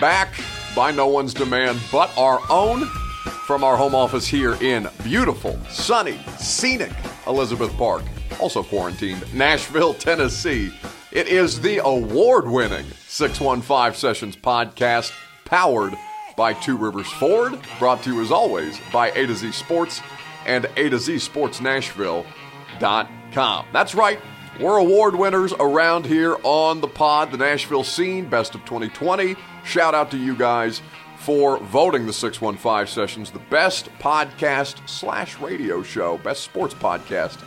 Back by no one's demand but our own from our home office here in beautiful, sunny, scenic Elizabeth Park, also quarantined, Nashville, Tennessee. It is the award winning 615 Sessions podcast powered by Two Rivers Ford, brought to you as always by A to Z Sports and A to Z Sports Nashville.com. That's right. We're award winners around here on the pod, the Nashville scene, best of 2020. Shout out to you guys for voting the 615 sessions the best podcast slash radio show, best sports podcast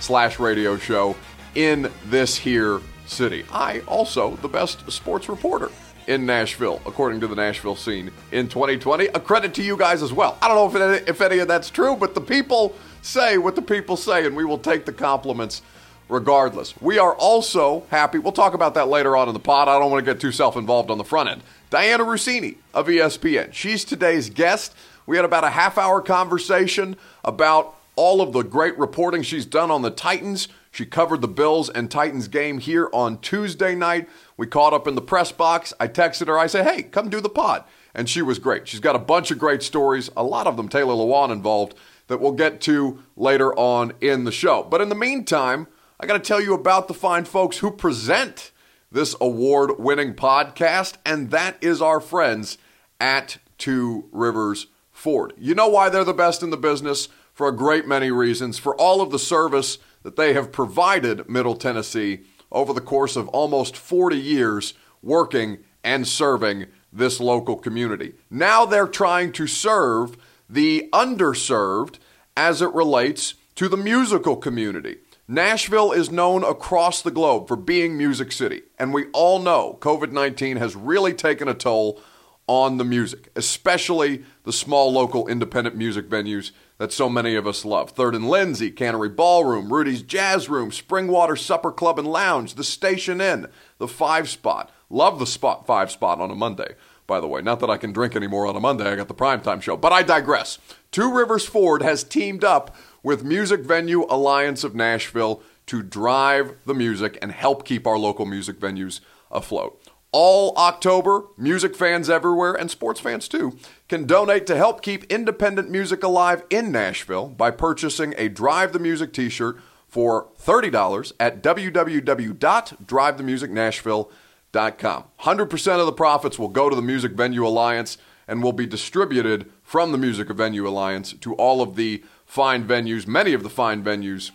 slash radio show in this here city. I also the best sports reporter in Nashville, according to the Nashville scene in 2020. A credit to you guys as well. I don't know if any, if any of that's true, but the people say what the people say, and we will take the compliments regardless. We are also happy. We'll talk about that later on in the pod. I don't want to get too self involved on the front end. Dianna Russini of ESPN. She's today's guest. We had about a half hour conversation about all of the great reporting she's done on the Titans. She covered the Bills and Titans game here on Tuesday night. We caught up in the press box. I texted her. I said, hey, come do the pod. And she was great. She's got a bunch of great stories, a lot of them Taylor Lewan involved, that we'll get to later on in the show. But in the meantime, I got to tell you about the fine folks who present this award winning podcast, and that is our friends at Two Rivers Ford. You know why they're the best in the business? For a great many reasons. For all of the service that they have provided Middle Tennessee over the course of almost 40 years working and serving this local community. Now they're trying to serve the underserved as it relates to the musical community. Nashville is known across the globe for being Music City, and we all know COVID 19 has really taken a toll on the music, especially the small local independent music venues that so many of us love. Third and Lindsley, Cannery Ballroom, Rudy's Jazz Room, Springwater Supper Club and Lounge, the Station Inn, the Five Spot. Love the spot five spot on a Monday, by the way. Not that I can drink anymore on a Monday, I got the primetime show, but I digress. Two Rivers Ford has teamed up with Music Venue Alliance of Nashville to drive the music and help keep our local music venues afloat. All October, music fans everywhere, and sports fans too, can donate to help keep independent music alive in Nashville by purchasing a Drive the Music t shirt for $30 at www.drivethemusicnashville.com. 100% of the profits will go to the Music Venue Alliance and will be distributed from the Music Venue Alliance to all of the fine venues, many of the fine venues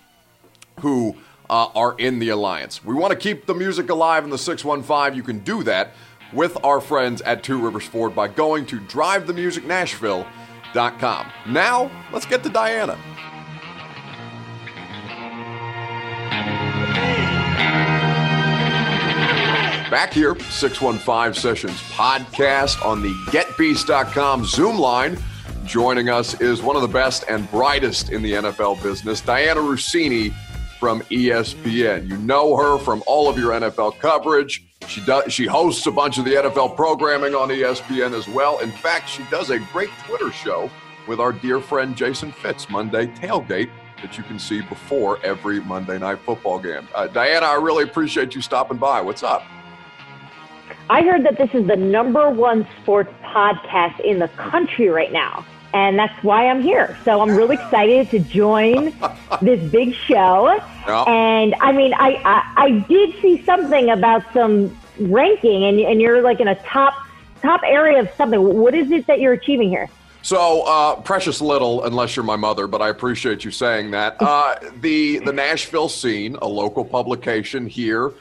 who uh, are in the alliance. We want to keep the music alive in the 615. You can do that with our friends at Two Rivers Ford by going to drivethemusicnashville.com. Now, let's get to Dianna. Back here, 615 Sessions podcast on the getbeast.com Zoom line. Joining us is one of the best and brightest in the NFL business, Dianna Russini from ESPN. You know her from all of your NFL coverage. She does she hosts a bunch of the NFL programming on ESPN as well. In fact, she does a great Twitter show with our dear friend Jason Fitz, Monday Tailgate, that you can see before every Monday night football game. Uh, Dianna, I really appreciate you stopping by. What's up? I heard that this is the number one sports podcast in the country right now. And that's why I'm here. So I'm really excited to join this big show. And I mean, I, I, I did see something about some ranking, and, and you're like in a top top area of something. What is it that you're achieving here? So uh, precious little, unless you're my mother, but I appreciate you saying that. Uh, the the Nashville scene, a local publication here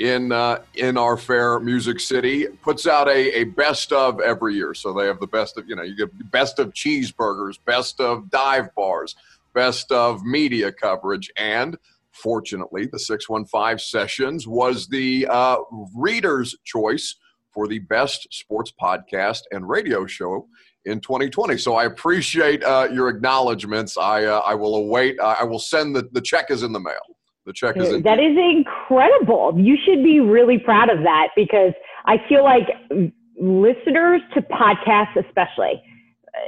in uh, in our fair Music City, puts out a, a best of every year. So they have the best of you know you get best of cheeseburgers, best of dive bars, best of media coverage, and fortunately, the six one five sessions was the uh, reader's choice for the best sports podcast and radio show in 2020. So I appreciate uh, your acknowledgments. I uh, I will await. Uh, I will send the the check is in the mail. The check is in. That is incredible. You should be really proud of that because I feel like listeners to podcasts, especially,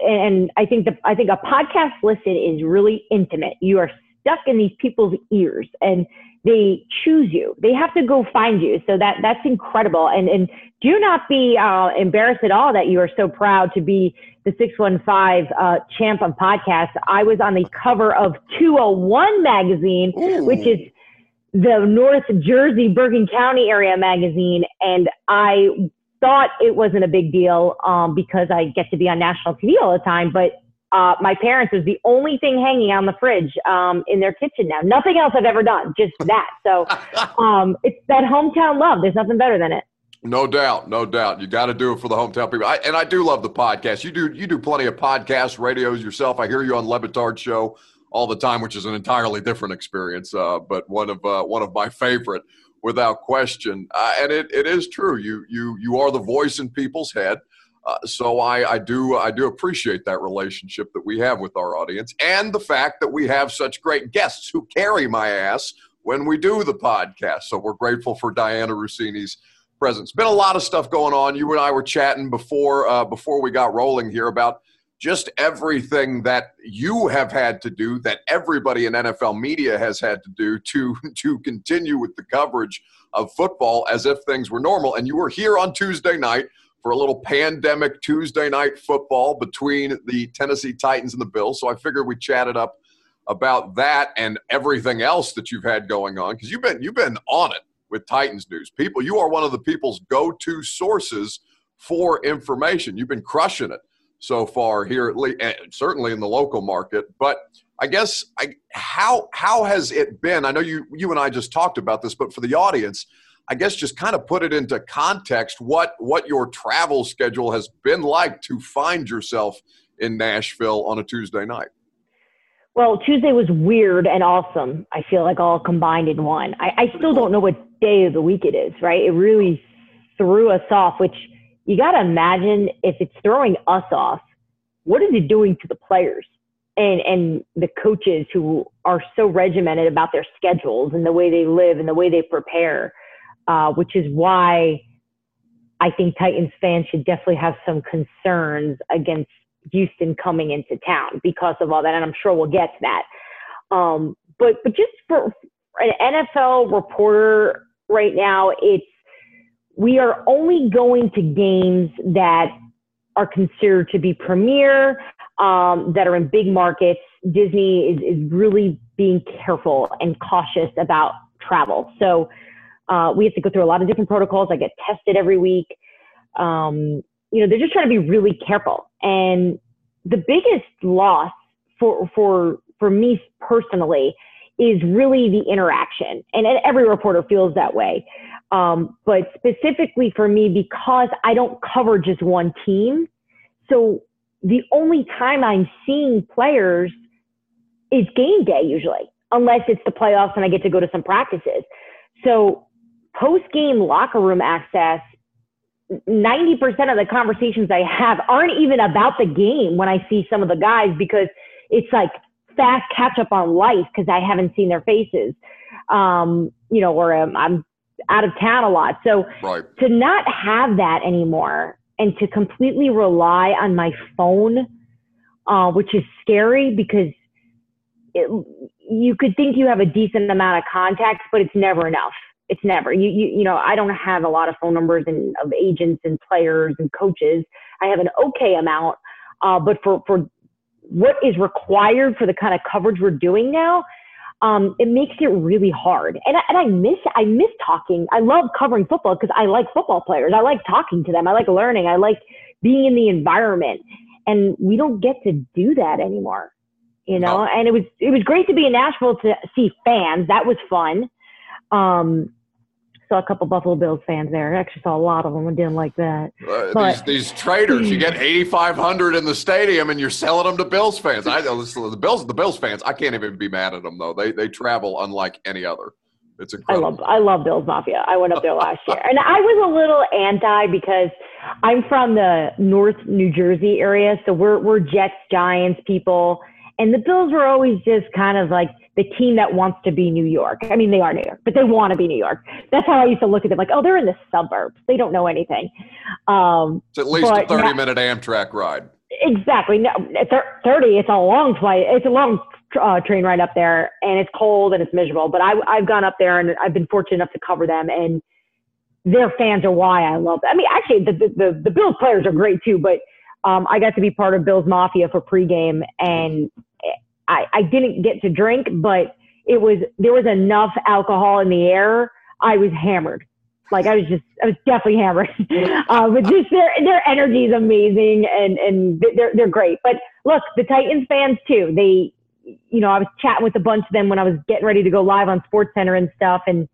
and I think the I think a podcast listen is really intimate. You are stuck in these people's ears and they choose you. They have to go find you. So that that's incredible. And and do not be uh, embarrassed at all that you are so proud to be the 615 uh, champ of podcasts. I was on the cover of 201 magazine, Ooh. which is the North Jersey Bergen County area magazine, and I thought it wasn't a big deal um, because I get to be on national TV all the time, but uh, my parents was the only thing hanging on the fridge um, in their kitchen now. Nothing else I've ever done, just that. So um, it's that hometown love. There's nothing better than it. No doubt, no doubt. You got to do it for the hometown people. I, and I do love the podcast. You do you do plenty of podcasts, radios yourself. I hear you on Le Batard show all the time, which is an entirely different experience, uh, but one of uh, one of my favorite, without question. Uh, and it, it is true. You you you are the voice in people's head. Uh, so I, I do I do appreciate that relationship that we have with our audience and the fact that we have such great guests who carry my ass when we do the podcast. So we're grateful for Dianna Russini's presence. Been a lot of stuff going on. You and I were chatting before uh, before we got rolling here about just everything that you have had to do, that everybody in NFL media has had to do to to continue with the coverage of football as if things were normal. And you were here on Tuesday night for a little pandemic Tuesday night football between the Tennessee Titans and the Bills. So I figured we chatted up about that and everything else that you've had going on because you've been you've been on it with Titans news. People, you are one of the people's go-to sources for information. You've been crushing it so far here, at certainly in the local market. But I guess I, how how has it been? I know you you and I just talked about this, but for the audience, I guess just kind of put it into context what what your travel schedule has been like to find yourself in Nashville on a Tuesday night. Well, Tuesday was weird and awesome. I feel like all combined in one. I, I still don't know what day of the week it is, right? It really threw us off, which you got to imagine if it's throwing us off, what is it doing to the players and, and the coaches who are so regimented about their schedules and the way they live and the way they prepare? Uh, which is why I think Titans fans should definitely have some concerns against Houston coming into town because of all that, and I'm sure we'll get to that. Um, but but just for, an NFL reporter right now, it's we are only going to games that are considered to be premier, um, that are in big markets. Disney is, is really being careful and cautious about travel. So uh, we have to go through a lot of different protocols. I get tested every week. Um, you know, they're just trying to be really careful. And the biggest loss for for for me personally is really the interaction, and, every reporter feels that way. Um, but specifically for me, because I don't cover just one team, so the only time I'm seeing players is game day usually, unless it's the playoffs and I get to go to some practices. So post game locker room access, 90% of the conversations I have aren't even about the game when I see some of the guys because it's like fast catch up on life because I haven't seen their faces. Um, you know, or um, I'm out of town a lot. So right. to not have that anymore and to completely rely on my phone, uh, which is scary because it, you could think you have a decent amount of contacts, but it's never enough it's never you, you you know i don't have a lot of phone numbers and of agents and players and coaches i have an okay amount uh, but for for what is required for the kind of coverage we're doing now um, it makes it really hard and I, and I miss i miss talking i love covering football because i like football players i like talking to them i like learning i like being in the environment and we don't get to do that anymore. You know, no. and it was it was great to be in Nashville to see fans. That was fun. Um, saw a couple Buffalo Bills fans there. I actually saw a lot of them and didn't like that. Uh, but, these, these traders, you get 8,500 in the stadium and you're selling them to Bills fans. I the Bills, the Bills fans. I can't even be mad at them though. They they travel unlike any other. It's incredible. I love I love Bills Mafia. I went up there last year, and I was a little anti because I'm from the North New Jersey area, so we're we're Jets Giants people, and the Bills were always just kind of like the team that wants to be New York. I mean, they are New York, but they want to be New York. That's how I used to look at them. Like, oh, they're in the suburbs. They don't know anything. Um, it's at least a 30 now, minute Amtrak ride. Exactly. No, 30. It's a long flight. It's a long uh, train ride up there, and it's cold and it's miserable. But I, I've gone up there and I've been fortunate enough to cover them, and their fans are why I love them. I mean, actually, the the, the, the Bills players are great too, but um, I got to be part of Bills Mafia for pregame, and I, I didn't get to drink, but it was there was enough alcohol in the air. I was hammered. Like I was just, I was definitely hammered. uh, but just their their energy is amazing, and and they're they're great. But look, the Titans fans too. They, you know, I was chatting with a bunch of them when I was getting ready to go live on Sports Center and stuff, and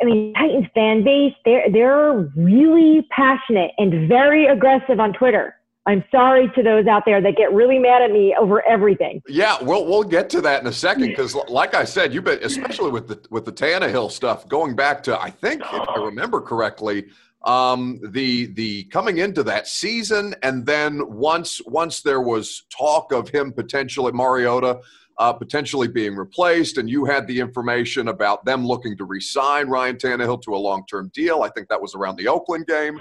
I mean, Titans fan base, they're they're really passionate and very aggressive on Twitter. I'm sorry to those out there that get really mad at me over everything. Yeah, we'll we'll get to that in a second because, like I said, you've been especially with the with the Tannehill stuff going back to I think if I remember correctly, um, the the coming into that season, and then once once there was talk of him potentially Mariota uh, potentially being replaced, and you had the information about them looking to re-sign Ryan Tannehill to a long-term deal. I think that was around the Oakland game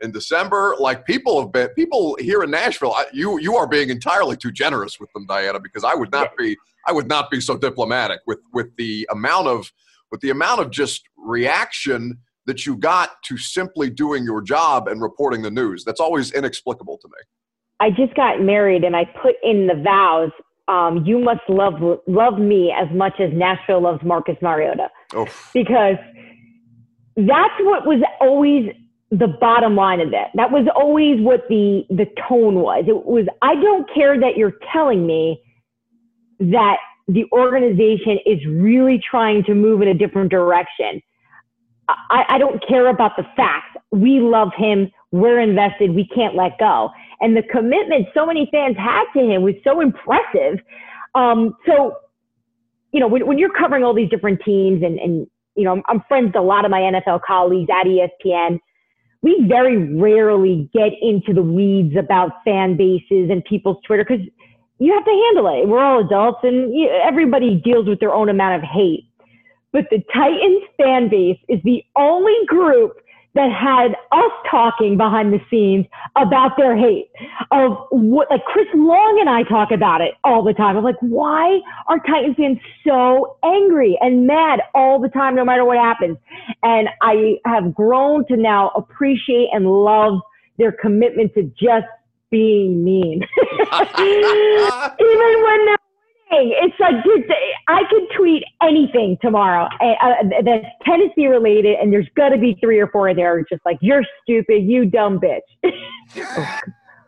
in December. Like people have been people here in Nashville. I, you you are being entirely too generous with them, Dianna, because I would not be I would not be so diplomatic with with the amount of with the amount of just reaction that you got to simply doing your job and reporting the news. That's always inexplicable to me. I just got married and I put in the vows um, you must love love me as much as Nashville loves Marcus Mariota. Oh. Because that's what was always the bottom line of that. That was always what the the tone was. It was I don't care that you're telling me that the organization is really trying to move in a different direction. I, I don't care about the facts. We love him. We're invested. We can't let go. And the commitment so many fans had to him was so impressive. Um, so, you know, when, when you're covering all these different teams and, and you know, I'm, I'm friends with a lot of my NFL colleagues at ESPN. We very rarely get into the weeds about fan bases and people's Twitter because you have to handle it. We're all adults and everybody deals with their own amount of hate. But the Titans fan base is the only group that had us talking behind the scenes about their hate of what, like Chris Long and I talk about it all the time. I'm like, why are Titans fans so angry and mad all the time, no matter what happens? And I have grown to now appreciate and love their commitment to just being mean. Even when they're it's like, dude, I could tweet anything tomorrow uh, that's Tennessee related, and there's gonna be three or four there just like, you're stupid, you dumb bitch.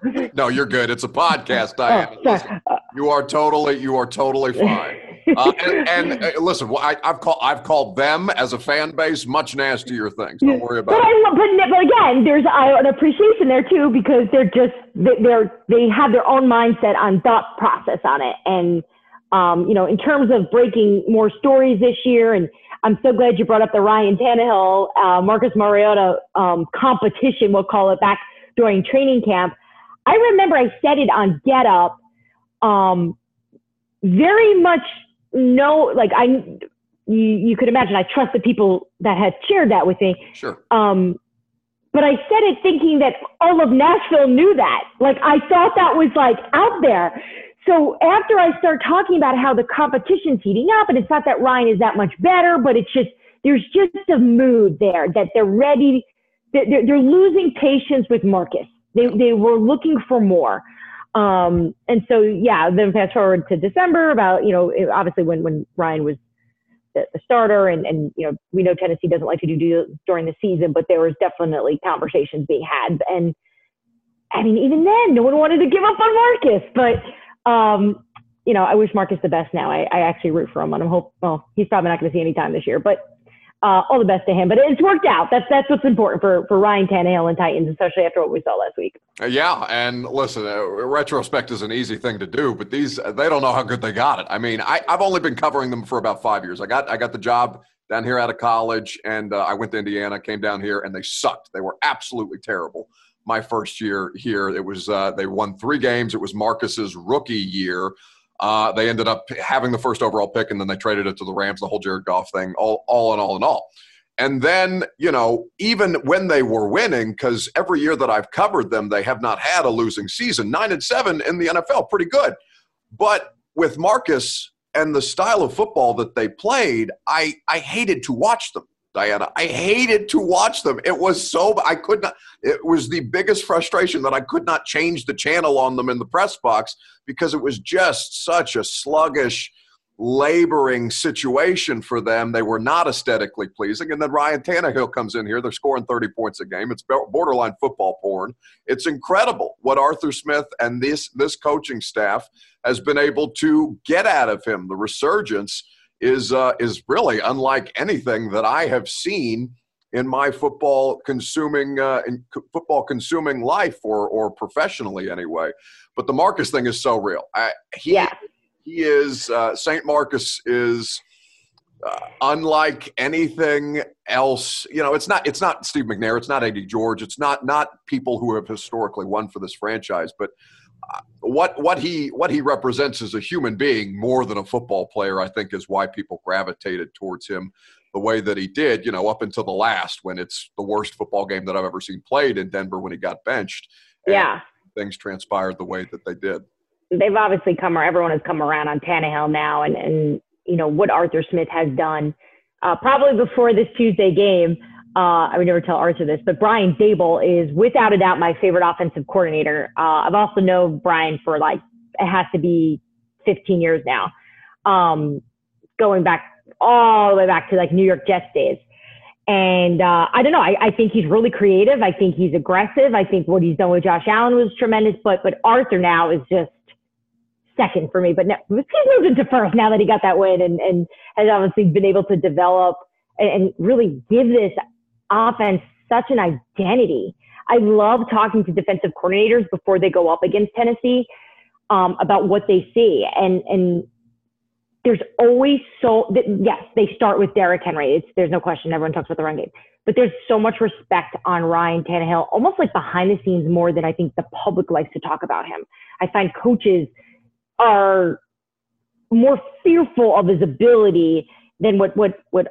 no, you're good. It's a podcast, oh, Dianna. Oh, you are totally, you are totally fine. Uh, and, and uh, listen, I, have called I've called them as a fan base much nastier things. Don't worry about but it. I, but, but again, there's uh, an appreciation there too because they're just they're they have their own mindset on thought process on it, and um, you know, in terms of breaking more stories this year, and I'm so glad you brought up the Ryan Tannehill, uh, Marcus Mariota um, competition, we'll call it, back during training camp. I remember I said it on Get Up. Um, very much no, like I, you, you could imagine, I trust the people that had shared that with me. Sure. Um, but I said it thinking that all of Nashville knew that. Like I thought that was like out there. So after I start talking about how the competition's heating up, and it's not that Ryan is that much better, but it's just there's just a mood there that they're ready. They're, they're losing patience with Marcus. They they were looking for more. Um, and so yeah, then fast forward to December about you know obviously when when Ryan was the, the starter and and you know we know Tennessee doesn't like to do during the season, but there was definitely conversations being had and I mean, even then, no one wanted to give up on Marcus. But, um, you know, I wish Marcus the best now. I, I actually root for him, and I'm hope. Well, he's probably not going to see any time this year, but uh, all the best to him. But it's worked out. That's that's what's important for for Ryan Tannehill and Titans, especially after what we saw last week. Uh, yeah, and listen, uh, retrospect is an easy thing to do, but these they don't know how good they got it. I mean, I, I've only been covering them for about five years. I got I got the job down here out of college, and uh, I went to Indiana, came down here, and they sucked. They were absolutely terrible. My first year here, it was uh, they won three games. It was Marcus's rookie year. Uh, they ended up having the first overall pick, and then they traded it to the Rams. The whole Jared Goff thing, all, all in all in all. And then, you know, even when they were winning, because every year that I've covered them, they have not had a losing season. Nine and seven in the NFL, pretty good. But with Marcus and the style of football that they played, I, I hated to watch them. Dianna. I hated to watch them. It was so I could not. It was the biggest frustration that I could not change the channel on them in the press box because it was just such a sluggish, laboring situation for them. They were not aesthetically pleasing. And then Ryan Tannehill comes in here. They're scoring 30 points a game. It's borderline football porn. It's incredible what Arthur Smith and this this coaching staff has been able to get out of him. The resurgence is uh, is really unlike anything that I have seen in my football consuming uh, in football consuming life or or professionally anyway. But the Marcus thing is so real. I, he yeah. he is uh, Saint Marcus is. Uh, unlike anything else, you know, it's not it's not Steve McNair, it's not Eddie George, it's not not people who have historically won for this franchise, but what what he what he represents as a human being more than a football player, I think, is why people gravitated towards him the way that he did. You know, up until the last, when it's the worst football game that I've ever seen played in Denver when he got benched. Yeah, things transpired the way that they did. They've obviously come, or everyone has come around on Tannehill now, and and you know what Arthur Smith has done. Uh, probably before this Tuesday game, uh, I would never tell Arthur this, but Brian Daboll is without a doubt my favorite offensive coordinator. Uh, I've also known Brian for like, it has to be 15 years now. Um, going back all the way back to like New York Jets days. And uh, I don't know. I, I think he's really creative. I think he's aggressive. I think what he's done with Josh Allen was tremendous. But but Arthur now is just second for me. But now, he's moved into first now that he got that win and, and has obviously been able to develop and, and really give this offense such an identity. I love talking to defensive coordinators before they go up against Tennessee um, about what they see. And, and there's always so, yes, they start with Derrick Henry. It's, there's no question. Everyone talks about the run game. But there's so much respect on Ryan Tannehill, almost like behind the scenes more than I think the public likes to talk about him. I find coaches are more fearful of his ability than what, what, what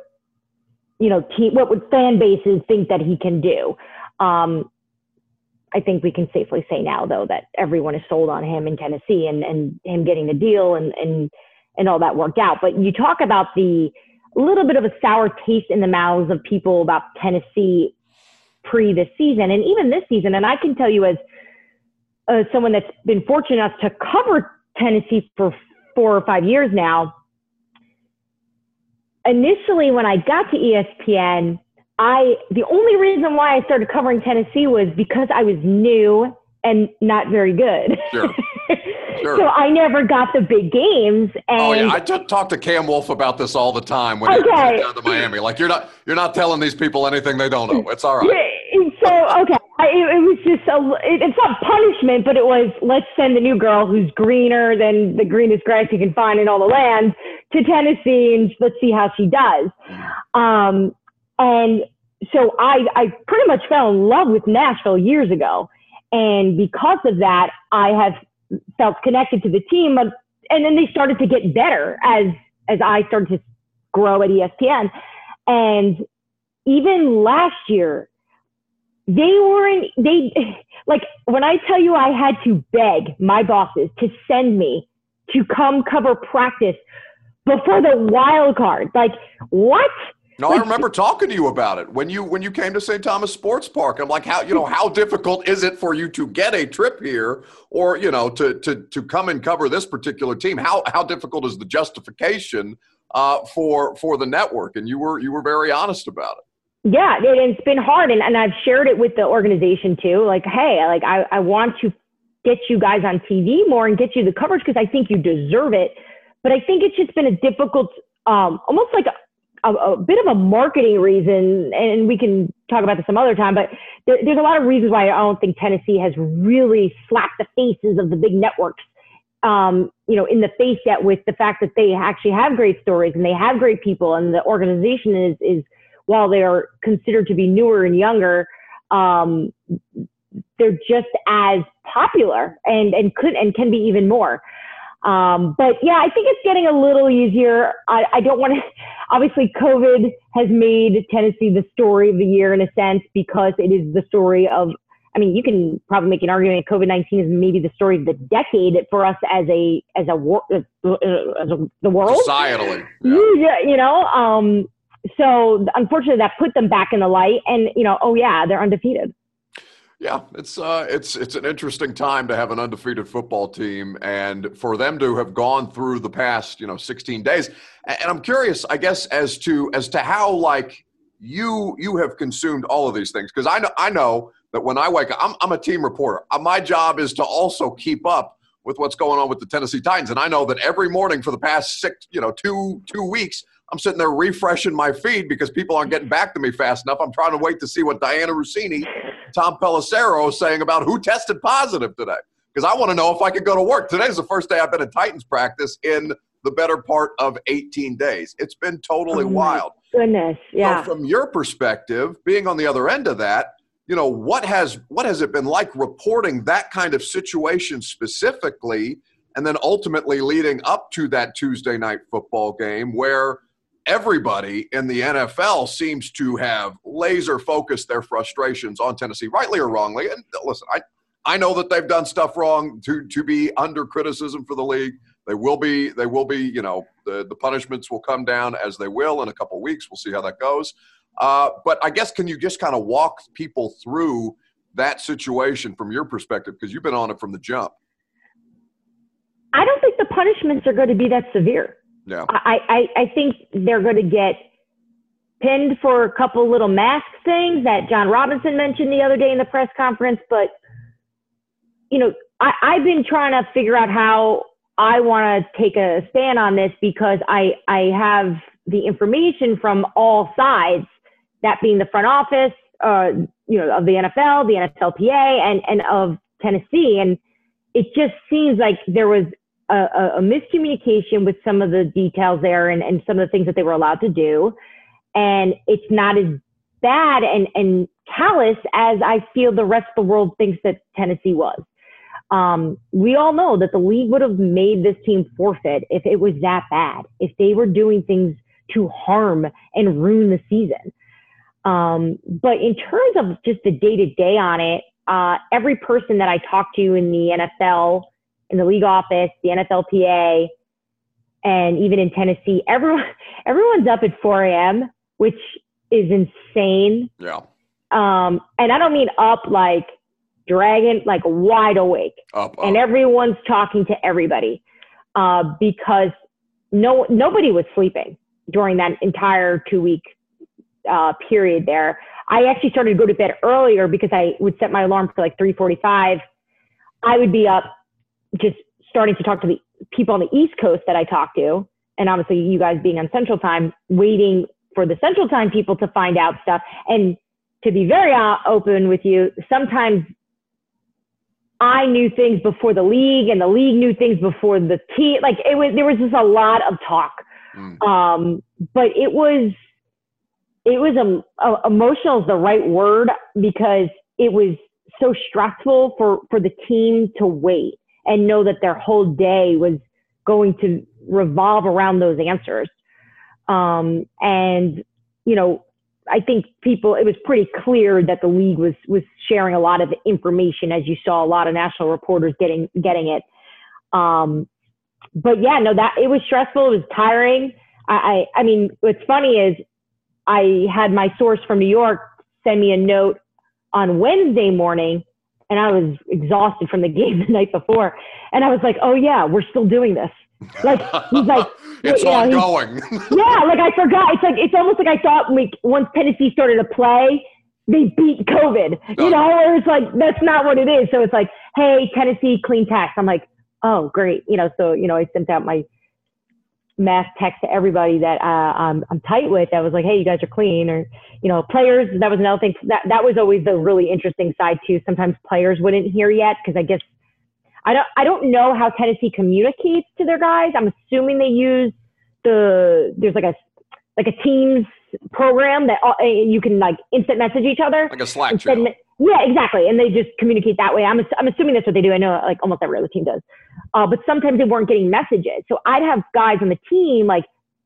you know, team, what would fan bases think that he can do? Um, I think we can safely say now, though, that everyone is sold on him in Tennessee and, and him getting the deal and, and, and all that worked out. But you talk about the little bit of a sour taste in the mouths of people about Tennessee pre this season and even this season. And I can tell you, as uh, someone that's been fortunate enough to cover Tennessee for four or five years now, initially when I got to ESPN, I the only reason why I started covering Tennessee was because I was new and not very good. Sure. Sure. so I never got the big games. And oh yeah, I just talk to Cam Wolfe about this all the time when okay. you're down to Miami. Like you're not you're not telling these people anything they don't know. It's all right. So okay, I, it, was just a it, it's not punishment, but it was let's send the new girl who's greener than the greenest grass you can find in all the land to Tennessee and let's see how she does. Um, and so I, I pretty much fell in love with Nashville years ago. And because of that, I have felt connected to the team. And then they started to get better as, as I started to grow at ESPN. And even last year, they weren't, they, like, when I tell you I had to beg my bosses to send me to come cover practice before the wild card. Like, what? No, like, I remember talking to you about it when you when you came to St. Thomas Sports Park. I'm like, how you know how difficult is it for you to get a trip here, or you know to to to come and cover this particular team? How how difficult is the justification uh, for for the network? And you were you were very honest about it. Yeah, it, it's been hard, and, and I've shared it with the organization too. Like, hey, like I, I want to get you guys on TV more and get you the coverage because I think you deserve it. But I think it's just been a difficult, um, almost like a, a, a, bit of a marketing reason, and we can talk about this some other time. But there, there's a lot of reasons why I don't think Tennessee has really slapped the faces of the big networks um, you know, in the face yet with the fact that they actually have great stories and they have great people and the organization is, is while they are considered to be newer and younger, um, they're just as popular and, and could, and can be even more. Um, but yeah, I think it's getting a little easier. I, I don't want to, obviously COVID has made Tennessee the story of the year in a sense because it is the story of I mean, you can probably make an argument that COVID nineteen is maybe the story of the decade for us as a as a war as a, the world societally. Yeah. You know, um, so unfortunately, that put them back in the light, and you know, oh yeah, they're undefeated. Yeah, it's uh, it's it's an interesting time to have an undefeated football team, and for them to have gone through the past, you know, 16 days. And I'm curious, I guess, as to as to how like you you have consumed all of these things because I know I know that when I wake up, I'm, I'm a team reporter. Uh, my job is to also keep up with what's going on with the Tennessee Titans. And I know that every morning for the past six, you know, two two weeks, I'm sitting there refreshing my feed because people aren't getting back to me fast enough. I'm trying to wait to see what Dianna Russini, Tom Pelissero is saying about who tested positive today. Because I want to know if I could go to work. Today's the first day I've been in Titans practice in the better part of 18 days. It's been totally oh wild. Goodness, yeah. So from your perspective, being on the other end of that, you know what has what has it been like reporting that kind of situation specifically and then ultimately leading up to that Tuesday night football game where everybody in the NFL seems to have laser focused their frustrations on Tennessee rightly or wrongly. And listen I I know that they've done stuff wrong to to be under criticism for the league. They will be they will be you know the the punishments will come down as they will in a couple weeks. We'll see how that goes. Uh, but I guess can you just kind of walk people through that situation from your perspective? Because you've been on it from the jump? I don't think the punishments are going to be that severe. Yeah. I, I, I think they're going to get pinned for a couple little mask things that Jon Robinson mentioned the other day in the press conference. But, you know, I, I've been trying to figure out how I want to take a stand on this because I, I have the information from all sides that being the front office, uh, you know, of the NFL, the NFLPA, and and of Tennessee, and it just seems like there was a, a, miscommunication with some of the details there and, and some of the things that they were allowed to do, and it's not as bad and and callous as I feel the rest of the world thinks that Tennessee was. Um, we all know that the league would have made this team forfeit if it was that bad, if they were doing things to harm and ruin the season. Um, but in terms of just the day to day on it, uh, every person that I talked to in the NFL, in the league office, the NFLPA, and even in Tennessee, everyone everyone's up at 4 a.m., which is insane. Yeah. Um, and I don't mean up like dragon, like wide awake. Up, up. And everyone's talking to everybody uh, because no nobody was sleeping during that entire two week uh, period there. I actually started to go to bed earlier because I would set my alarm for like 3:45. I would be up just starting to talk to the people on the East Coast that I talk to, and obviously you guys being on Central Time, waiting for the Central Time people to find out stuff. And to be very open with you, sometimes I knew things before the league, and the league knew things before the team. Like it was, there was just a lot of talk. Mm. Um, but it was it was um, uh, emotional is the right word because it was so stressful for for the team to wait and know that their whole day was going to revolve around those answers. Um, and you know, I think people it was pretty clear that the league was was sharing a lot of information as you saw a lot of national reporters getting getting it. Um, but yeah, no, that it was stressful. It was tiring. I, I, I mean, what's funny is I had my source from New York send me a note on Wednesday morning and I was exhausted from the game the night before. And I was like, oh yeah, we're still doing this. Like he's like, it's you know, ongoing. yeah, like I forgot. It's like it's almost like I thought like once Tennessee started to play, they beat COVID. You know, it's like that's not what it is. So it's like, hey, Tennessee clean tax. I'm like, oh great. You know, so you know, I sent out my mass text to everybody that uh, I'm, I'm tight with. that was like, hey, you guys are clean, or you know, players. That was another thing. That that was always the really interesting side too. Sometimes players wouldn't hear yet because I guess I don't I don't know how Tennessee communicates to their guys. I'm assuming they use the there's like a like a Teams program that uh, you can like instant message each other. Like a Slack channel. Yeah, exactly. And they just communicate that way. I'm, I'm assuming that's what they do. I know like almost every other team does. Uh, but sometimes they weren't getting messages. So I'd have guys on the team like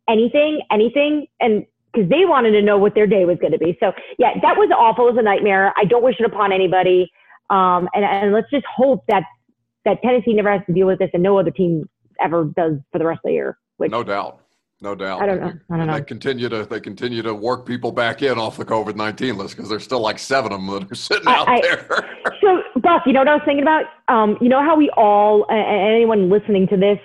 anything, anything, and because they wanted to know what their day was going to be. So yeah, that was awful. It was a nightmare. I don't wish it upon anybody. Um, and, and let's just hope that that Tennessee never has to deal with this, and no other team ever does for the rest of the year. Which, no doubt. No doubt. I don't know. I don't know. They continue to they continue to work people back in off the COVID nineteen list because there's still like seven of them that are sitting I, out I, there. so, Buck, you know what I was thinking about? Um, you know how we all, uh, anyone listening to this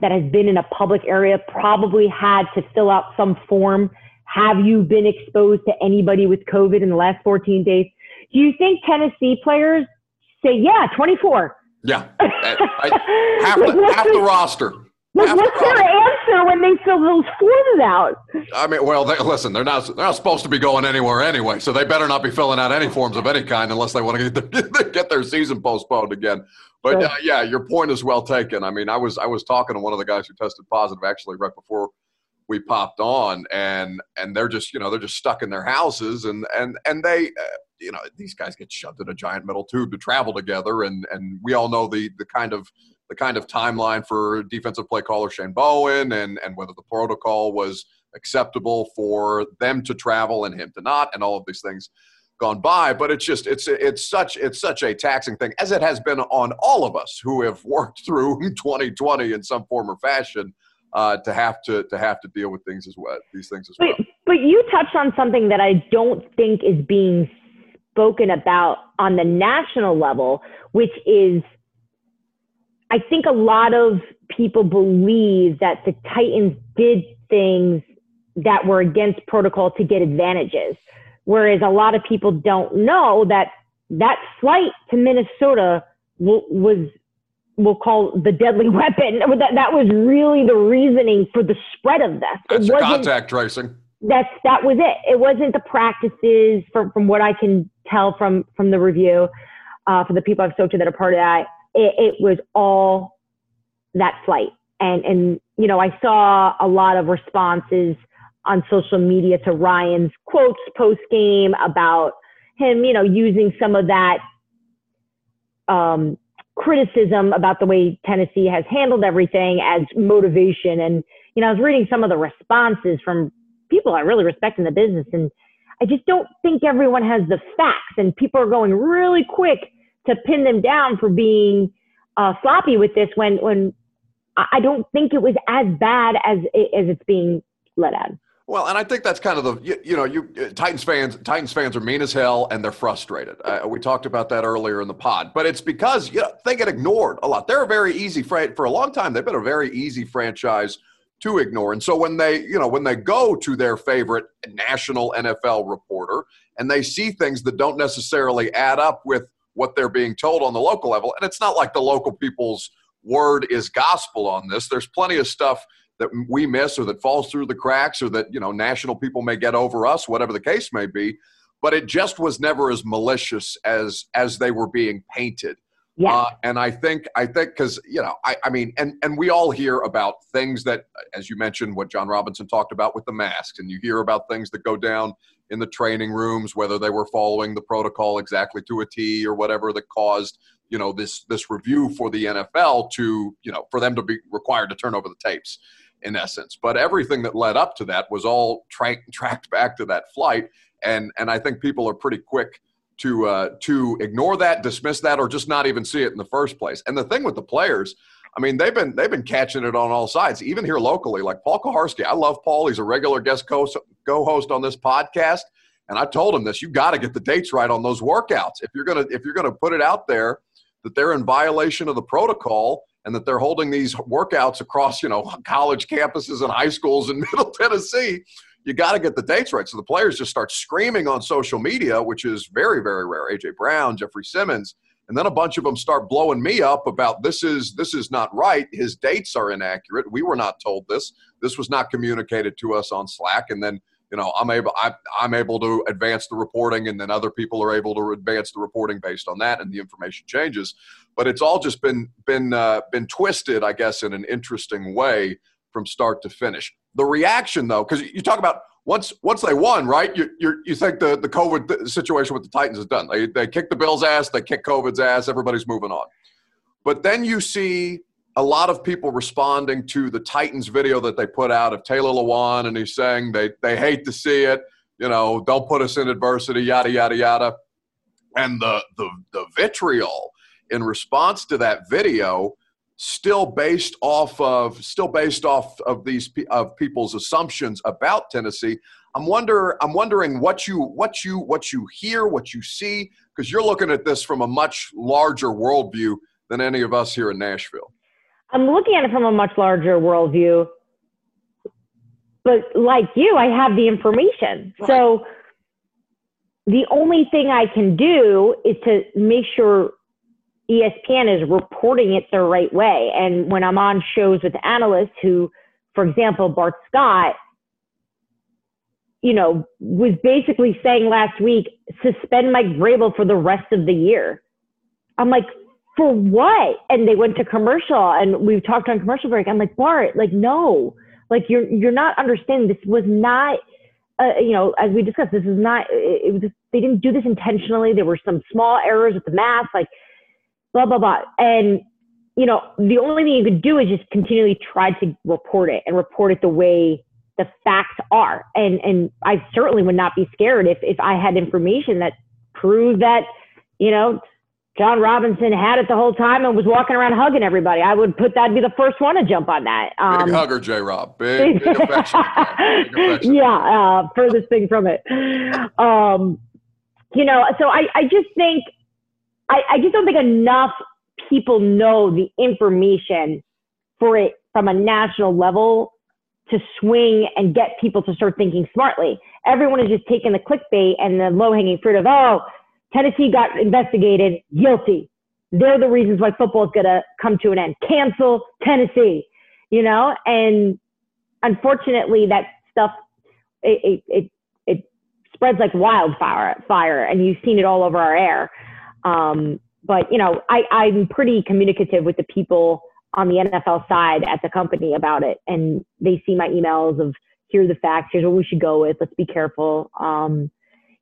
that has been in a public area, probably had to fill out some form. Have you been exposed to anybody with COVID in the last 14 days? Do you think Tennessee players say, "Yeah, 24"? Yeah, I, half, the, half the roster like, what's their answer when they fill those forms out? I mean, well, they, listen, they're not they're not supposed to be going anywhere anyway, so they better not be filling out any forms of any kind unless they want to get their, get their season postponed again. But uh, yeah, your point is well taken. I mean, I was I was talking to one of the guys who tested positive actually right before we popped on, and and they're just you know they're just stuck in their houses, and and and they. Uh, you know these guys get shoved in a giant metal tube to travel together and and we all know the the kind of the kind of timeline for defensive play caller Shane Bowen and, and whether the protocol was acceptable for them to travel and him to not, and all of these things gone by. But it's just it's it's such it's such a taxing thing, as it has been on all of us who have worked through 2020 in some form or fashion. Uh, to have to to have to deal with things as well these things as well. But, but you touched on something that I don't think is being spoken about on the national level, which is I think a lot of people believe that the Titans did things that were against protocol to get advantages. Whereas a lot of people don't know that that flight to Minnesota was, we'll call the deadly weapon. That, that was really the reasoning for the spread of this. That's it wasn't, contact tracing. That's, that was it. It wasn't the practices from, from what I can tell from, from the review, uh, for the people I've spoken to that are part of that it, it was all that flight. And, and, you know, I saw a lot of responses on social media to Ryan's quotes post game about him, you know, using some of that um, criticism about the way Tennessee has handled everything as motivation. And, you know, I was reading some of the responses from people I really respect in the business. And I just don't think everyone has the facts. And people are going really quick to pin them down for being uh, sloppy with this when when I don't think it was as bad as as it's being let out. Well, and I think that's kind of the you, you, know you uh, Titans fans Titans fans are mean as hell and they're frustrated. Uh, we talked about that earlier in the pod, but it's because you know, they get ignored a lot. They're a very easy for a long time. They've been a very easy franchise to ignore. And so when they you know when they go to their favorite national NFL reporter and they see things that don't necessarily add up with what they're being told on the local level. And it's not like the local people's word is gospel on this. There's plenty of stuff that we miss or that falls through the cracks or that, you know, national people may get over us, whatever the case may be. But it just was never as malicious as as they were being painted. Yeah. Uh, and I think I think because you know I, I mean and and we all hear about things that as you mentioned what Jon Robinson talked about with the masks and you hear about things that go down in the training rooms, whether they were following the protocol exactly to a T or whatever that caused you know this this review for the NFL to you know for them to be required to turn over the tapes in essence. But everything that led up to that was all tra- tracked back to that flight, and and I think people are pretty quick to uh, to ignore that, dismiss that, or just not even see it in the first place. And the thing with the players. I mean, they've been they've been catching it on all sides, even here locally. Like Paul Kuharsky, I love Paul. He's a regular guest co host on this podcast, and I told him this: you got to get the dates right on those workouts. If you're gonna if you're gonna put it out there that they're in violation of the protocol and that they're holding these workouts across, you know, college campuses and high schools in Middle Tennessee. You got to get the dates right. So the players just start screaming on social media, which is very, very rare. AJ Brown, Jeffery Simmons, and then a bunch of them start blowing me up about this is this is not right. His dates are inaccurate. We were not told this. This was not communicated to us on Slack. And then you know i'm able I, i'm able to advance the reporting and then other people are able to advance the reporting based on that and the information changes but it's all just been been uh, been twisted i guess in an interesting way from start to finish the reaction though because you talk about once once they won right you you you think the the covid situation with the titans is done they they kick the bills ass they kick covid's ass everybody's moving on but then you see a lot of people responding to the Titans video that they put out of Taylor Lewan, and he's saying they, they hate to see it. You know, they'll put us in adversity, yada, yada, yada. And the, the, the vitriol in response to that video still based off of still based off of these of people's assumptions about Tennessee. I'm wonder I'm wondering what you what you what you hear, what you see, because you're looking at this from a much larger worldview than any of us here in Nashville. I'm looking at it from a much larger worldview. But like you, I have the information. Right. So the only thing I can do is to make sure ESPN is reporting it the right way. And when I'm on shows with analysts who, for example, Bart Scott, you know, was basically saying last week, suspend Mike Vrabel for the rest of the year. I'm like, for what? And they went to commercial and we've talked on commercial break. I'm like, Bart, like, no, like you're, you're not understanding. This was not, uh, you know, as we discussed, this is not, it, it was, they didn't do this intentionally. There were some small errors with the math, like blah, blah, blah. And, you know, the only thing you could do is just continually try to report it and report it the way the facts are. And, and I certainly would not be scared if, if I had information that proved that, you know, Jon Robinson had it the whole time and was walking around hugging everybody. I would put that be the first one to jump on that. Um, big hugger, J. Rob. Big, big affection. big affection. Yeah, uh, furthest thing from it. Um, you know, so I, I just think, I, I just don't think enough people know the information for it from a national level to swing and get people to start thinking smartly. Everyone is just taking the clickbait and the low hanging fruit of, oh, Tennessee got investigated, guilty. They're the reasons why football is going to come to an end. Cancel Tennessee, you know? And unfortunately, that stuff, it, it, it, it spreads like wildfire, fire, and you've seen it all over our air. Um, but, you know, I, I'm pretty communicative with the people on the NFL side at the company about it. And they see my emails of, here's the facts, here's what we should go with, let's be careful. Um,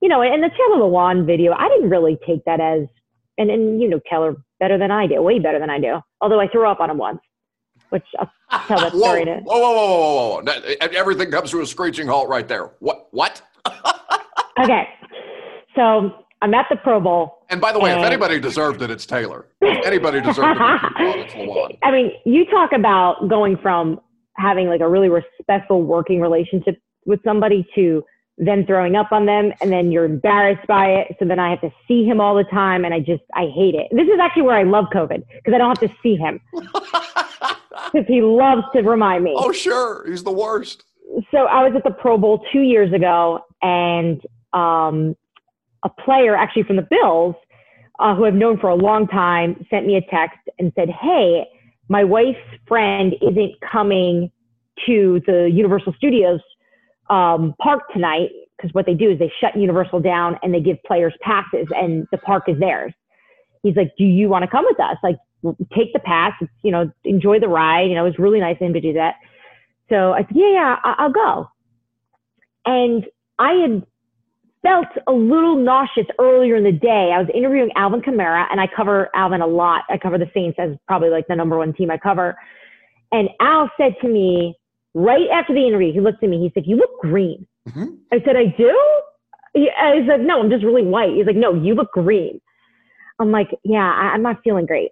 you know, and the Taylor Lewan video, I didn't really take that as, and, and you know Taylor better than I do, way better than I do. Although I threw up on him once, which I'll tell that story whoa, whoa, whoa, whoa, whoa, whoa! Everything comes to a screeching halt right there. What? What? okay, so I'm at the Pro Bowl. And by the way, if anybody deserved it, it's Taylor. If anybody deserved it, it's Lewan. I mean, you talk about going from having like a really respectful working relationship with somebody to then throwing up on them and then you're embarrassed by it. So then I have to see him all the time and I just, I hate it. This is actually where I love COVID because I don't have to see him because he loves to remind me. Oh, sure. He's the worst. So I was at the Pro Bowl two years ago and um, a player actually from the Bills uh, who I've known for a long time sent me a text and said, Hey, my wife's friend isn't coming to the Universal Studios um, park tonight because what they do is they shut Universal down and they give players passes and the park is theirs. He's like, do you want to come with us? Like, take the pass, you know, enjoy the ride. You know, it was really nice of him to do that. So I said, yeah, yeah, I'll go. And I had felt a little nauseous earlier in the day. I was interviewing Alvin Kamara and I cover Alvin a lot. I cover the Saints as probably like the number one team I cover. And Al said to me, right after the interview, he looked at me. He said, "You look green." Mm-hmm. I said, "I do." He, I said, "No, I'm just really white." He's like, "No, you look green." I'm like, "Yeah, I, I'm not feeling great."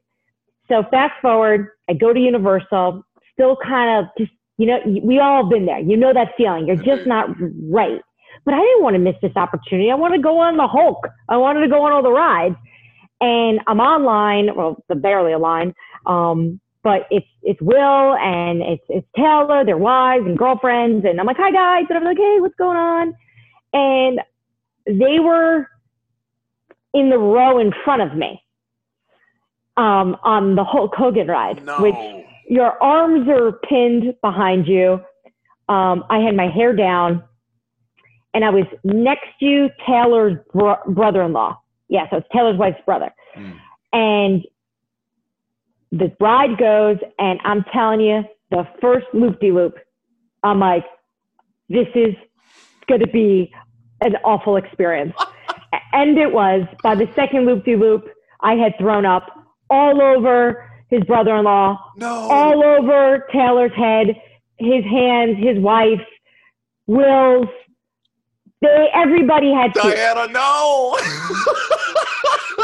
So fast forward, I go to Universal, still kind of just, you know, we all have been there. You know that feeling. You're just not right. But I didn't want to miss this opportunity. I wanted to go on the Hulk. I wanted to go on all the rides. And I'm online, well, barely a line. Um, but it's it's Will and it's it's Taylor, their wives and girlfriends, and I'm like, hi guys, and I'm like, hey, what's going on? And they were in the row in front of me um, on the Hulk Hogan ride, No. which your arms are pinned behind you. Um, I had my hair down, and I was next to Taylor's bro- brother-in-law. Yeah, so it's Taylor's wife's brother. Hmm. And the ride goes, and I'm telling you, the first loop-de-loop, I'm like, this is going to be an awful experience. and it was. By the second loop-de-loop, I had thrown up all over his brother-in-law, No. all over Taylor's head, his hands, his wife's, Will's. They everybody had to. Dianna, no.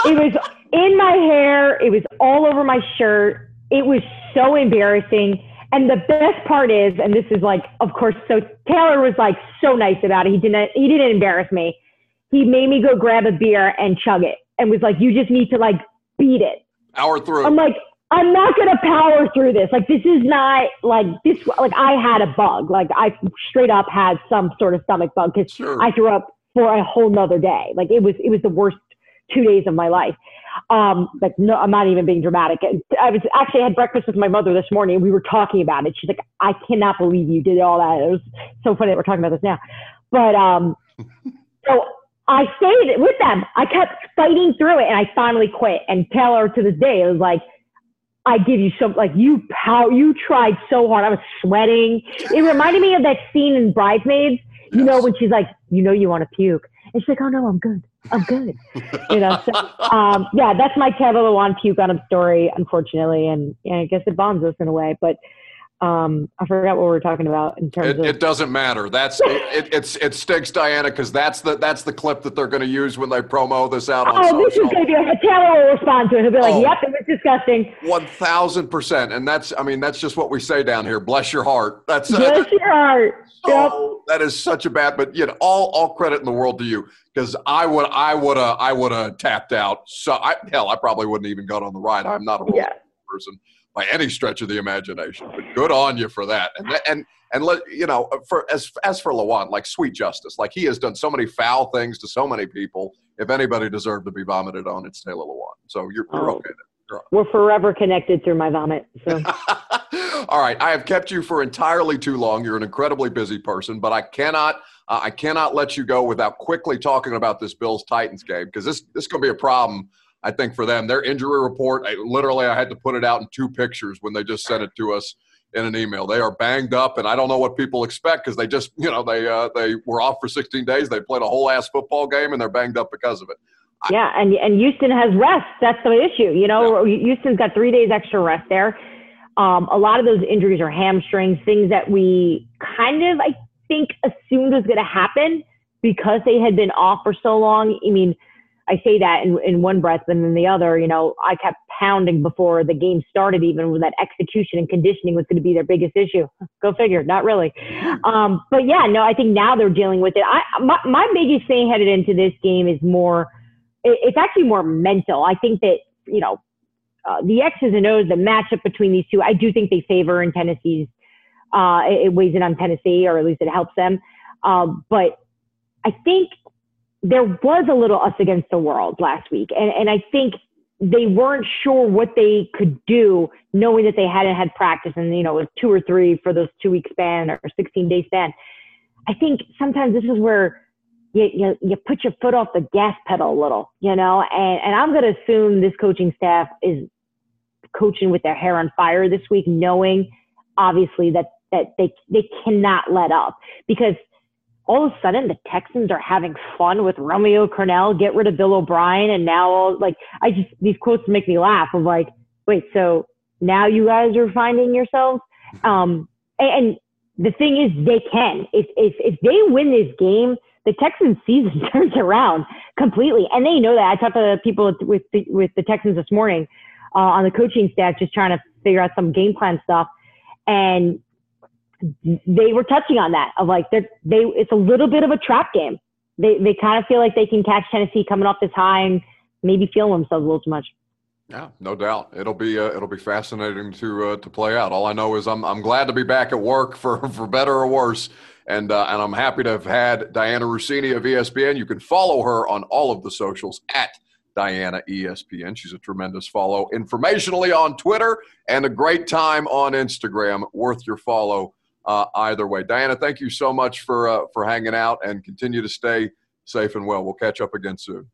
It was in my hair. It was all over my shirt. It was so embarrassing. And the best part is, and this is like, of course, so Taylor was like so nice about it. He didn't, he didn't embarrass me. He made me go grab a beer and chug it and was like, you just need to like beat it. Hour through. I'm like, I'm not gonna power through this. Like, this is not like this. Like, I had a bug. Like, I straight up had some sort of stomach bug because Sure. I threw up for a whole nother day. Like, it was it was the worst two days of my life. Um, like, no, I'm not even being dramatic. I was actually I had breakfast with my mother this morning. and We were talking about it. She's like, I cannot believe you did all that. It was so funny that we're talking about this now. But um, so I stayed with them. I kept fighting through it, and I finally quit. And Taylor, to this day, it was like, "I give you so like you pow you tried so hard. I was sweating. It reminded me of that scene in Bridesmaids. You know when she's like, you know, you want to puke, and she's like, "Oh no, I'm good. I'm good." you know. So, um, yeah, that's my Taylor Lewan puke on him story, unfortunately, and yeah, I guess it bonds us in a way, but. Um, I forgot what we were talking about in terms It, of it doesn't matter. That's it, it, it's it stinks, Dianna, because that's the that's the clip that they're going to use when they promo this out on Oh, this is going to be a Taylor response to it. He'll be like, Oh. "Yep, it was disgusting." One thousand percent, and that's I mean that's just what we say down here. Bless your heart. That's uh, Bless your heart. Yep. that is such a bad. But you know, all all credit in the world to you because I would I would have I would have tapped out. So I, hell, I probably wouldn't even got on the ride. I'm not a Yeah. person by any stretch of the imagination. But good on you for that. And and and let you know for as as for Lewan, like sweet justice, like he has done so many foul things to so many people. If anybody deserved to be vomited on, it's Taylor Lewan. So you're, you're Oh. okay. We're forever connected through my vomit. So All right, I have kept you for entirely too long. You're an incredibly busy person, but I cannot uh, I cannot let you go without quickly talking about this Bills Titans game because this this is going to be a problem. I think for them, their injury report. I, literally, I had to put it out in two pictures when they just sent it to us in an email. They are banged up, and I don't know what people expect because they just you know they uh, they were off for 16 days. They played a whole ass football game, and they're banged up because of it. yeah, and and Houston has rest. That's the issue. You know, Houston's got three days extra rest there. Um, a lot of those injuries are hamstrings, things that we kind of I think assumed was going to happen because they had been off for so long. I mean, I say that in, in one breath, and in the other, you know, I kept pounding before the game started, even when that execution and conditioning was going to be their biggest issue. Go figure, not really. Um, but yeah, no, I think now they're dealing with it. I, my, my biggest thing headed into this game is more, it, it's actually more mental. I think that, you know, uh, the X's and O's, the matchup between these two, I do think they favor in Tennessee's, uh, it, it weighs in on Tennessee, or at least it helps them. Um, but I think there was a little us against the world last week. And, and I think they weren't sure what they could do, knowing that they hadn't had practice and, you know, it was two or three for those two week span or 16 day span. I think sometimes this is where you, you, you put your foot off the gas pedal a little, you know, and, and I'm going to assume this coaching staff is coaching with their hair on fire this week, knowing obviously that, that they, they cannot let up because all of a sudden the Texans are having fun with Romeo Crennel, get rid of Bill O'Brien, and now all like I just these quotes make me laugh of like, wait, so now you guys are finding yourselves. Um, and, and the thing is, they can. If if if they win this game, the Texans season turns around completely, and they know that. I talked to people with the, with the Texans this morning uh, on the coaching staff, just trying to figure out some game plan stuff, and they were touching on that of like they're they it's a little bit of a trap game. They they kind of feel like they can catch Tennessee coming off this high and maybe feeling themselves a little too much. Yeah, no doubt. It'll be uh, it'll be fascinating to uh, to play out. All I know is I'm I'm glad to be back at work for for better or worse, and uh, and I'm happy to have had Dianna Russini of ESPN. You can follow her on all of the socials at Diana ESPN. She's a tremendous follow informationally on Twitter and a great time on Instagram. Worth your follow uh, either way. Dianna, thank you so much for uh, for hanging out and continue to stay safe and well. We'll catch up again soon.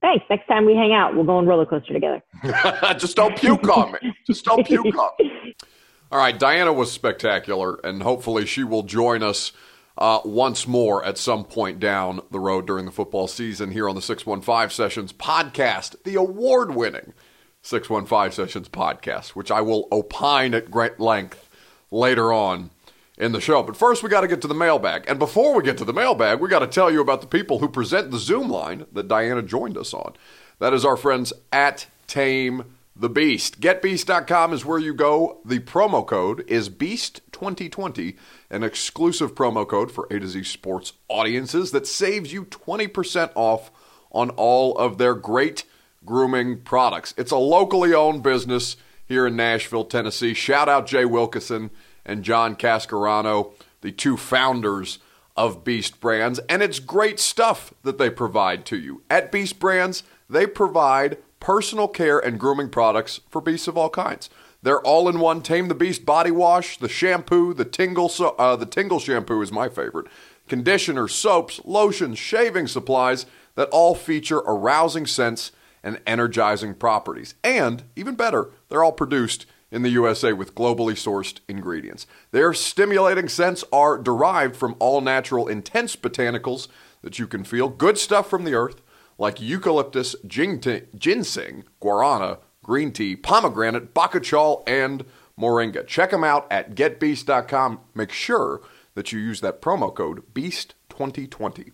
Thanks. Next time we hang out, we'll go on roller coaster together. Just don't puke on me. Just don't puke on me. All right, Dianna was spectacular, and hopefully she will join us uh, once more at some point down the road during the football season here on the 615 Sessions podcast, the award winning 615 Sessions podcast, which I will opine at great length later on in the show. But first, we got to get to the mailbag. And before we get to the mailbag, we got to tell you about the people who present the Zoom line that Dianna joined us on. That is our friends at Tame the Beast. GetBeast.com is where you go. The promo code is Beast2020, an exclusive promo code for A to Z sports audiences that saves you 20% off on all of their great grooming products. It's a locally owned business here in Nashville, Tennessee. Shout out Jay Wilkeson and John Cascarano, the two founders of Beast Brands. And it's great stuff that they provide to you. At Beast Brands, they provide personal care and grooming products for beasts of all kinds. They're all in one Tame the Beast body wash, the shampoo, the tingle uh, the tingle shampoo is my favorite. Conditioner, soaps, lotions, shaving supplies that all feature arousing scents and energizing properties. And even better, they're all produced in the USA with globally sourced ingredients. Their stimulating scents are derived from all natural intense botanicals that you can feel. Good stuff from the earth like eucalyptus, ginseng, guarana, green tea, pomegranate, bakuchiol, and moringa. Check them out at getbeast.com. Make sure that you use that promo code BEAST2020.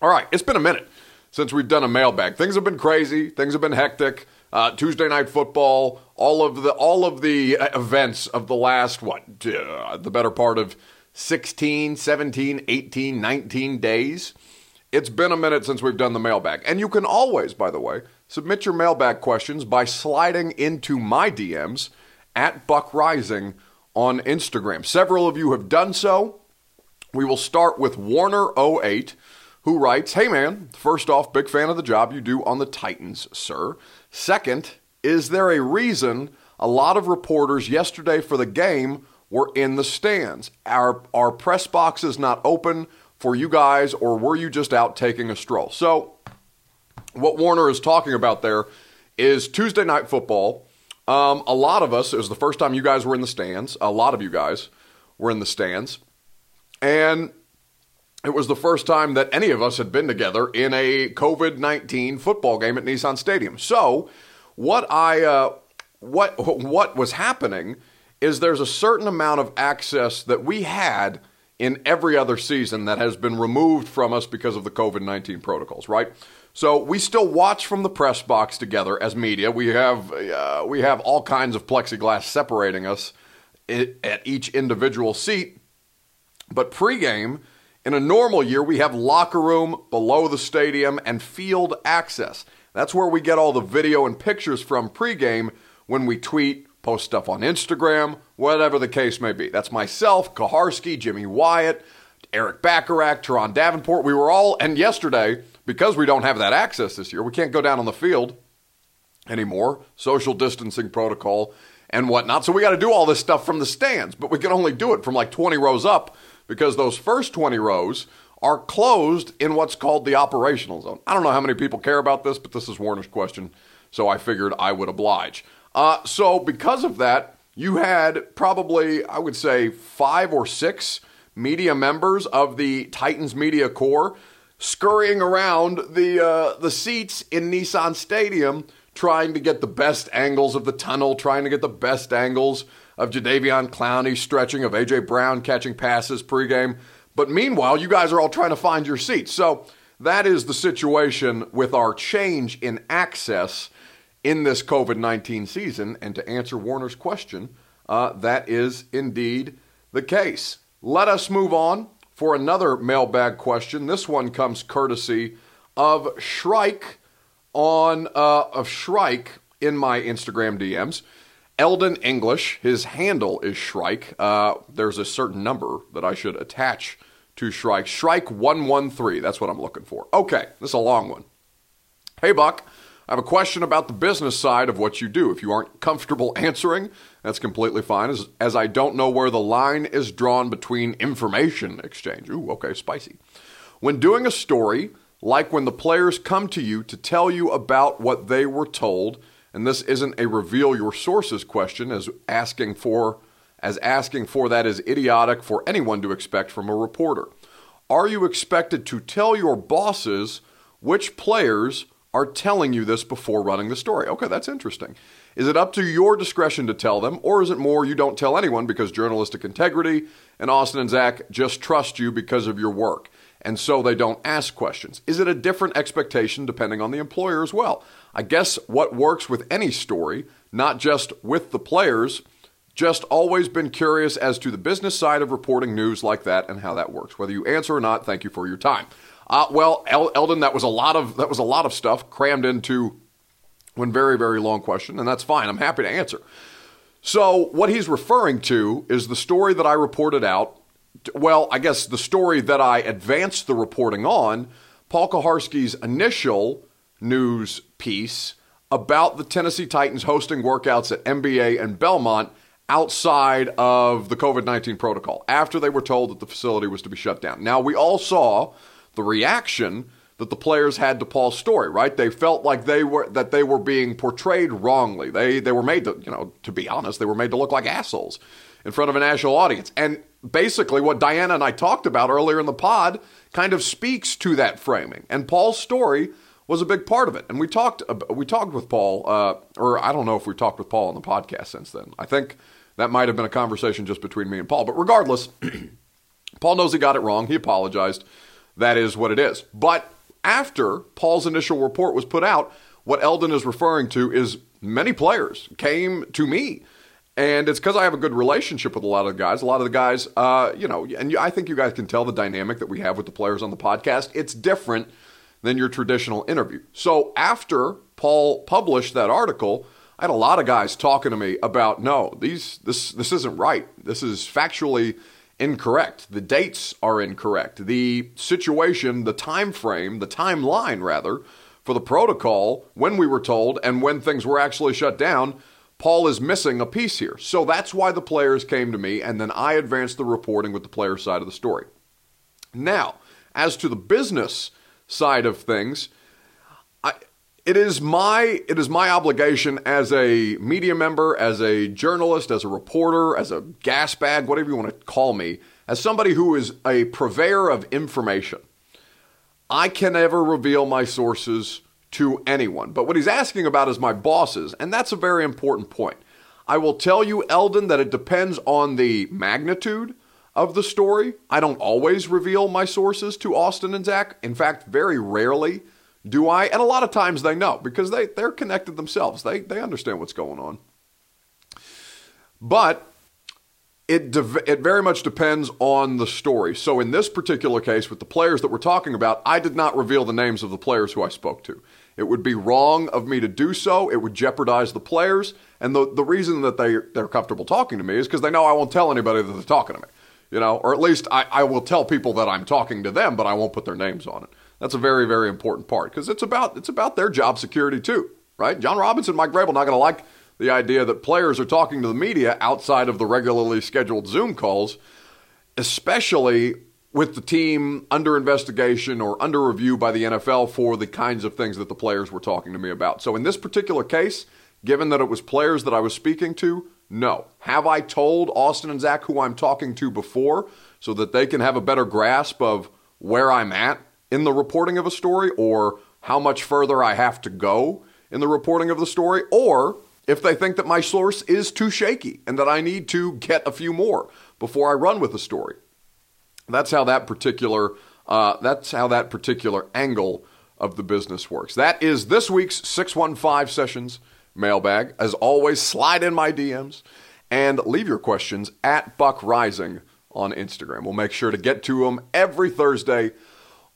All right, it's been a minute since we've done a mailbag. Things have been crazy, things have been hectic uh, Tuesday night football, all of the all of the uh, events of the last what uh, the better part of 16, 17, 18, 19 days. It's been a minute since we've done the mailbag. And you can always, by the way, submit your mailbag questions by sliding into my DMs at Buck Rising on Instagram. Several of you have done so. We will start with Warner08 who writes, Hey man, first off, big fan of the job you do on the Titans, sir. Second, is there a reason a lot of reporters yesterday for the game were in the stands? Our, our press box is not open for you guys, or were you just out taking a stroll? So, what Warner is talking about there is Tuesday night football. Um, a lot of us, it was the first time you guys were in the stands. A lot of you guys were in the stands. And it was the first time that any of us had been together in a COVID 19 football game at Nissan Stadium. So, what I. Uh, what what was happening is there's a certain amount of access that we had in every other season that has been removed from us because of the COVID 19 protocols, right? So we still watch from the press box together as media. We have uh, we have all kinds of plexiglass separating us at each individual seat. But pregame, in a normal year, we have locker room below the stadium and field access. That's where we get all the video and pictures from pregame when we tweet, post stuff on Instagram, whatever the case may be. That's myself, Kuharsky, Jimmy Wyatt, Erik Bacharach, Turron Davenport. We were all, and yesterday, because we don't have that access this year, we can't go down on the field anymore. Social distancing protocol and whatnot. So we got to do all this stuff from the stands, but we can only do it from like 20 rows up because those first 20 rows are closed in what's called the operational zone. I don't know how many people care about this, but this is Warner's question, so I figured I would oblige. Uh, so, because of that, you had probably, I would say, five or six media members of the Titans media corps scurrying around the uh, the seats in Nissan Stadium, trying to get the best angles of the tunnel, trying to get the best angles of Jadeveon Clowney stretching, of A.J. Brown catching passes pregame. But meanwhile, you guys are all trying to find your seats. So that is the situation with our change in access in this COVID 19 season. And to answer Warner's question, uh, that is indeed the case. Let us move on for another mailbag question. This one comes courtesy of Shrike on uh, of Shrike in my Instagram DMs. Eldon English, his handle is Shrike. Uh, there's a certain number that I should attach to Shrike. Shrike113, that's what I'm looking for. Okay, this is a long one. Hey, Buck. I have a question about the business side of what you do. If you aren't comfortable answering, that's completely fine, as, as I don't know where the line is drawn between information exchange. Ooh, okay, spicy. When doing a story, like when the players come to you to tell you about what they were told, and this isn't a reveal your sources question, as asking for as asking for that is idiotic for anyone to expect from a reporter. Are you expected to tell your bosses which players are telling you this before running the story. Okay, that's interesting. Is it up to your discretion to tell them, or is it more you don't tell anyone because journalistic integrity and Austin and Zach just trust you because of your work, and so they don't ask questions? Is it a different expectation depending on the employer as well? I guess what works with any story, not just with the players, just always been curious as to the business side of reporting news like that and how that works. Whether you answer or not, thank you for your time. Uh, well, El- Eldon, that was a lot of that was a lot of stuff crammed into one very very long question, and that's fine. I'm happy to answer. So what he's referring to is the story that I reported out. Well, I guess the story that I advanced the reporting on, Paul Kuharsky's initial news piece about the Tennessee Titans hosting workouts at MBA and Belmont outside of the COVID 19 protocol after they were told that the facility was to be shut down. Now, we all saw the reaction that the players had to Paul's story, right? They felt like they were that they were being portrayed wrongly. They they were made to, you know, to be honest, they were made to look like assholes in front of a national audience. And basically what Dianna and I talked about earlier in the pod kind of speaks to that framing. And Paul's story was a big part of it. And we talked we talked with Paul uh, or I don't know if we talked with Paul on the podcast since then. I think that might have been a conversation just between me and Paul. But regardless, Paul knows he got it wrong. He apologized that is what it is. But after Paul's initial report was put out, what Eldon is referring to is many players came to me. And it's because I have a good relationship with a lot of the guys. A lot of the guys, uh, you know, and I think you guys can tell the dynamic that we have with the players on the podcast. It's different than your traditional interview. So after Paul published that article, I had a lot of guys talking to me about no, these this this isn't right. This is factually incorrect. The dates are incorrect. The situation, the time frame, the timeline rather, for the protocol when we were told and when things were actually shut down, Paul is missing a piece here. So that's why the players came to me and then I advanced the reporting with the player side of the story. Now, as to the business side of things, it is my it is my obligation as a media member, as a journalist, as a reporter, as a gas bag, whatever you want to call me, as somebody who is a purveyor of information. I can never reveal my sources to anyone. But what he's asking about is my bosses, and that's a very important point. I will tell you, Eldon, that it depends on the magnitude of the story. I don't always reveal my sources to Austin and Zach. In fact, very rarely do I? And a lot of times they know because they, they're connected themselves. They, they understand what's going on. But it, de- it very much depends on the story. So in this particular case, with the players that we're talking about, I did not reveal the names of the players who I spoke to. It would be wrong of me to do so. It would jeopardize the players. And the, the reason that they, they're comfortable talking to me is because they know I won't tell anybody that they're talking to me. You know, or at least I, I will tell people that I'm talking to them, but I won't put their names on it. That's a very, very important part because it's about it's about their job security too, right? Jon Robinson, Mike Vrabel not going to like the idea that players are talking to the media outside of the regularly scheduled Zoom calls, especially with the team under investigation or under review by the NFL for the kinds of things that the players were talking to me about. So in this particular case, given that it was players that I was speaking to, no. Have I told Austin and Zach who I'm talking to before so that they can have a better grasp of where I'm at in the reporting of a story or how much further I have to go in the reporting of the story, or if they think that my source is too shaky and that I need to get a few more before I run with the story. That's how that particular uh, that's how that particular angle of the business works. That is this week's 615 sessions mailbag. As always, slide in my DMs and leave your questions at Buck Rising on Instagram. We'll make sure to get to them every Thursday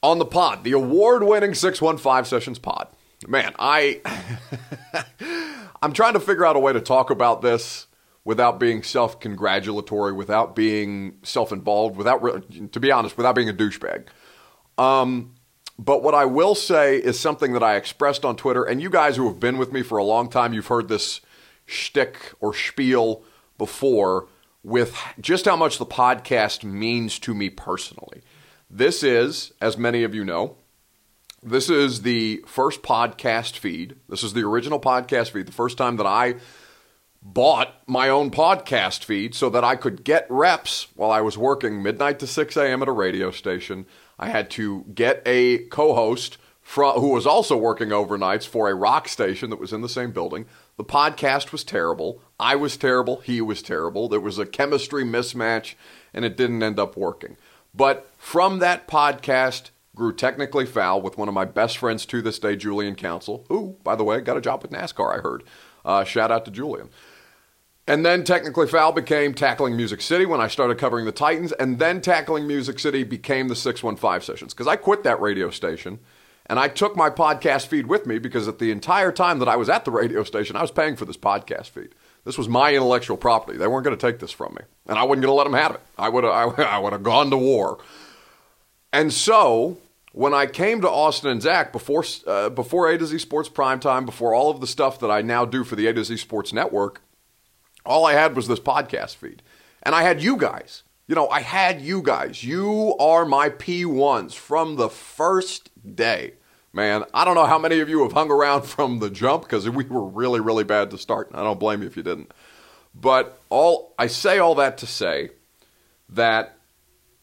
on the pod, the award winning 615 Sessions pod. Man, I. I'm trying to figure out a way to talk about this without being self congratulatory, without being self involved, without, to be honest, without being a douchebag. Um, but what I will say is something that I expressed on Twitter, and you guys who have been with me for a long time, you've heard this shtick or spiel before with just how much the podcast means to me personally. This is, as many of you know, this is the first podcast feed. This is the original podcast feed, the first time that I bought my own podcast feed so that I could get reps while I was working midnight to 6 a.m. at a radio station. I had to get a co host who was also working overnights for a rock station that was in the same building. The podcast was terrible. I was terrible. He was terrible. There was a chemistry mismatch, and it didn't end up working. But from that podcast grew technically foul with one of my best friends to this day, Julian Council, who, by the way, got a job with NASCAR, I heard. Uh, shout out to Julian. And then Technically Foul became Tackling Music City when I started covering the Titans. And then Tackling Music City became the 615 sessions because I quit that radio station and I took my podcast feed with me because at the entire time that I was at the radio station, I was paying for this podcast feed. This was my intellectual property. They weren't going to take this from me, and I wasn't going to let them have it. I would have, I, would have gone to war. And so when I came to Austin and Zach before uh, before A to Z Sports Primetime, before all of the stuff that I now do for the A to Z Sports Network, all I had was this podcast feed. And I had you guys. You know, I had you guys. You are my P1s from the first day. Man, I don't know how many of you have hung around from the jump because we were really, really bad to start. And I don't blame you if you didn't. But all I say all that to say that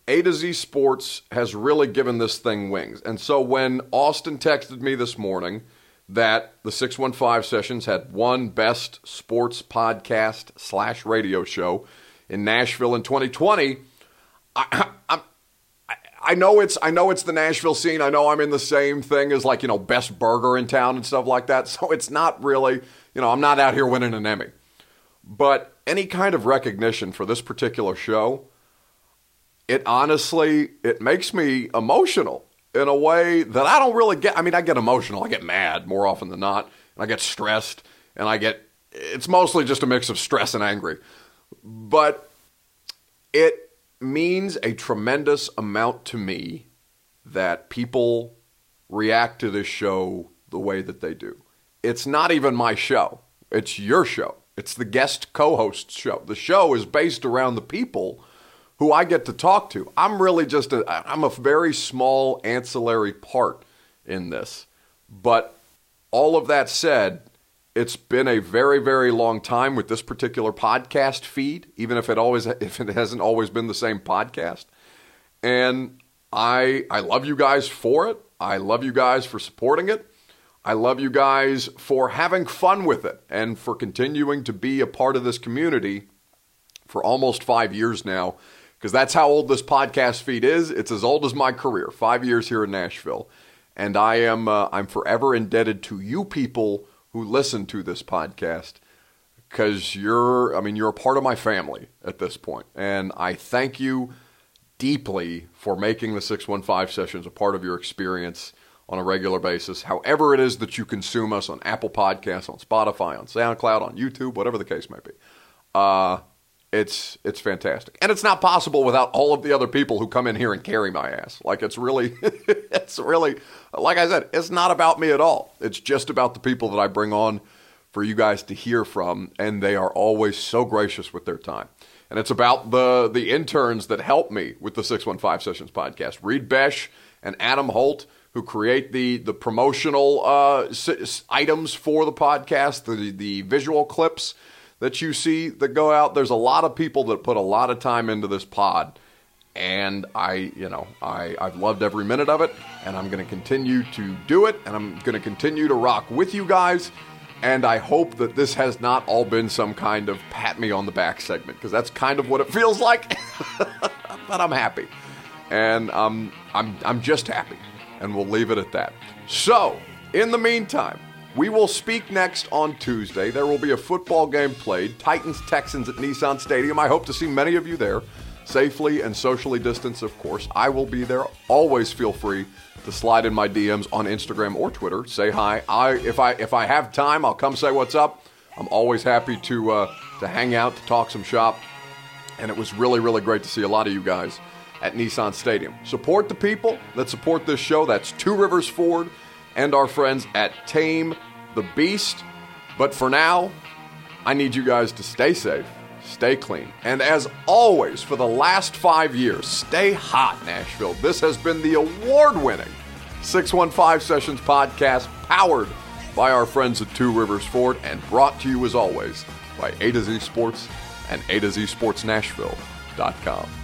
A to Z Sports has really given this thing wings. And so when Austin texted me this morning that the 615 sessions had one best sports podcast slash radio show in Nashville in 2020. I, I, I know it's I know it's the Nashville scene. I know I'm in the same thing as like you know best burger in town and stuff like that. So it's not really you know I'm not out here winning an Emmy, but any kind of recognition for this particular show, it honestly it makes me emotional in a way that I don't really get. I mean, I get emotional, I get mad more often than not, and I get stressed, and I get. It's mostly just a mix of stress and angry, but it means a tremendous amount to me that people react to this show the way that they do. It's not even my show. It's your show. It's the guest co-host show. The show is based around the people who I get to talk to. I'm really just a I'm a very small ancillary part in this. But all of that said, it's been a very very long time with this particular podcast feed, even if it always if it hasn't always been the same podcast. And I I love you guys for it. I love you guys for supporting it. I love you guys for having fun with it and for continuing to be a part of this community for almost 5 years now because that's how old this podcast feed is. It's as old as my career, five years here in Nashville, and I am uh, I'm forever indebted to you people who listen to this podcast because you're I mean you're a part of my family at this point, and I thank you deeply for making the 615 sessions a part of your experience on a regular basis. However, it is that you consume us on Apple Podcasts, on Spotify, on SoundCloud, on YouTube, whatever the case may be. Uh, it's it's fantastic, and it's not possible without all of the other people who come in here and carry my ass. Like it's really, it's really, like I said, it's not about me at all. It's just about the people that I bring on for you guys to hear from, and they are always so gracious with their time. And it's about the the interns that help me with the Six One Five Sessions podcast, Reed Besh and Adam Holt, who create the the promotional uh, s- items for the podcast, the the visual clips that you see that go out. There's a lot of people that put a lot of time into this pod. And I, you know, I, I've loved every minute of it, and I'm going to continue to do it, and I'm going to continue to rock with you guys. And I hope that this has not all been some kind of pat me on the back segment, because that's kind of what it feels like. but I'm happy. And um, I'm, I'm just happy. And we'll leave it at that. So, in the meantime, we will speak next on Tuesday. There will be a football game played, Titans Texans at Nissan Stadium. I hope to see many of you there, safely and socially distanced, of course. I will be there. Always feel free to slide in my DMs on Instagram or Twitter. Say hi. I if I if I have time, I'll come say what's up. I'm always happy to uh, to hang out, to talk some shop, and it was really, really great to see a lot of you guys at Nissan Stadium. Support the people that support this show. That's Two Rivers Ford and our friends at Tame the Beast. But for now, I need you guys to stay safe, stay clean, and as always, for the last five years, stay hot, Nashville. This has been the award winning 615 Sessions podcast, powered by our friends at Two Rivers Ford, and brought to you as always by A to Z Sports and A to Z Sports Nashville.com.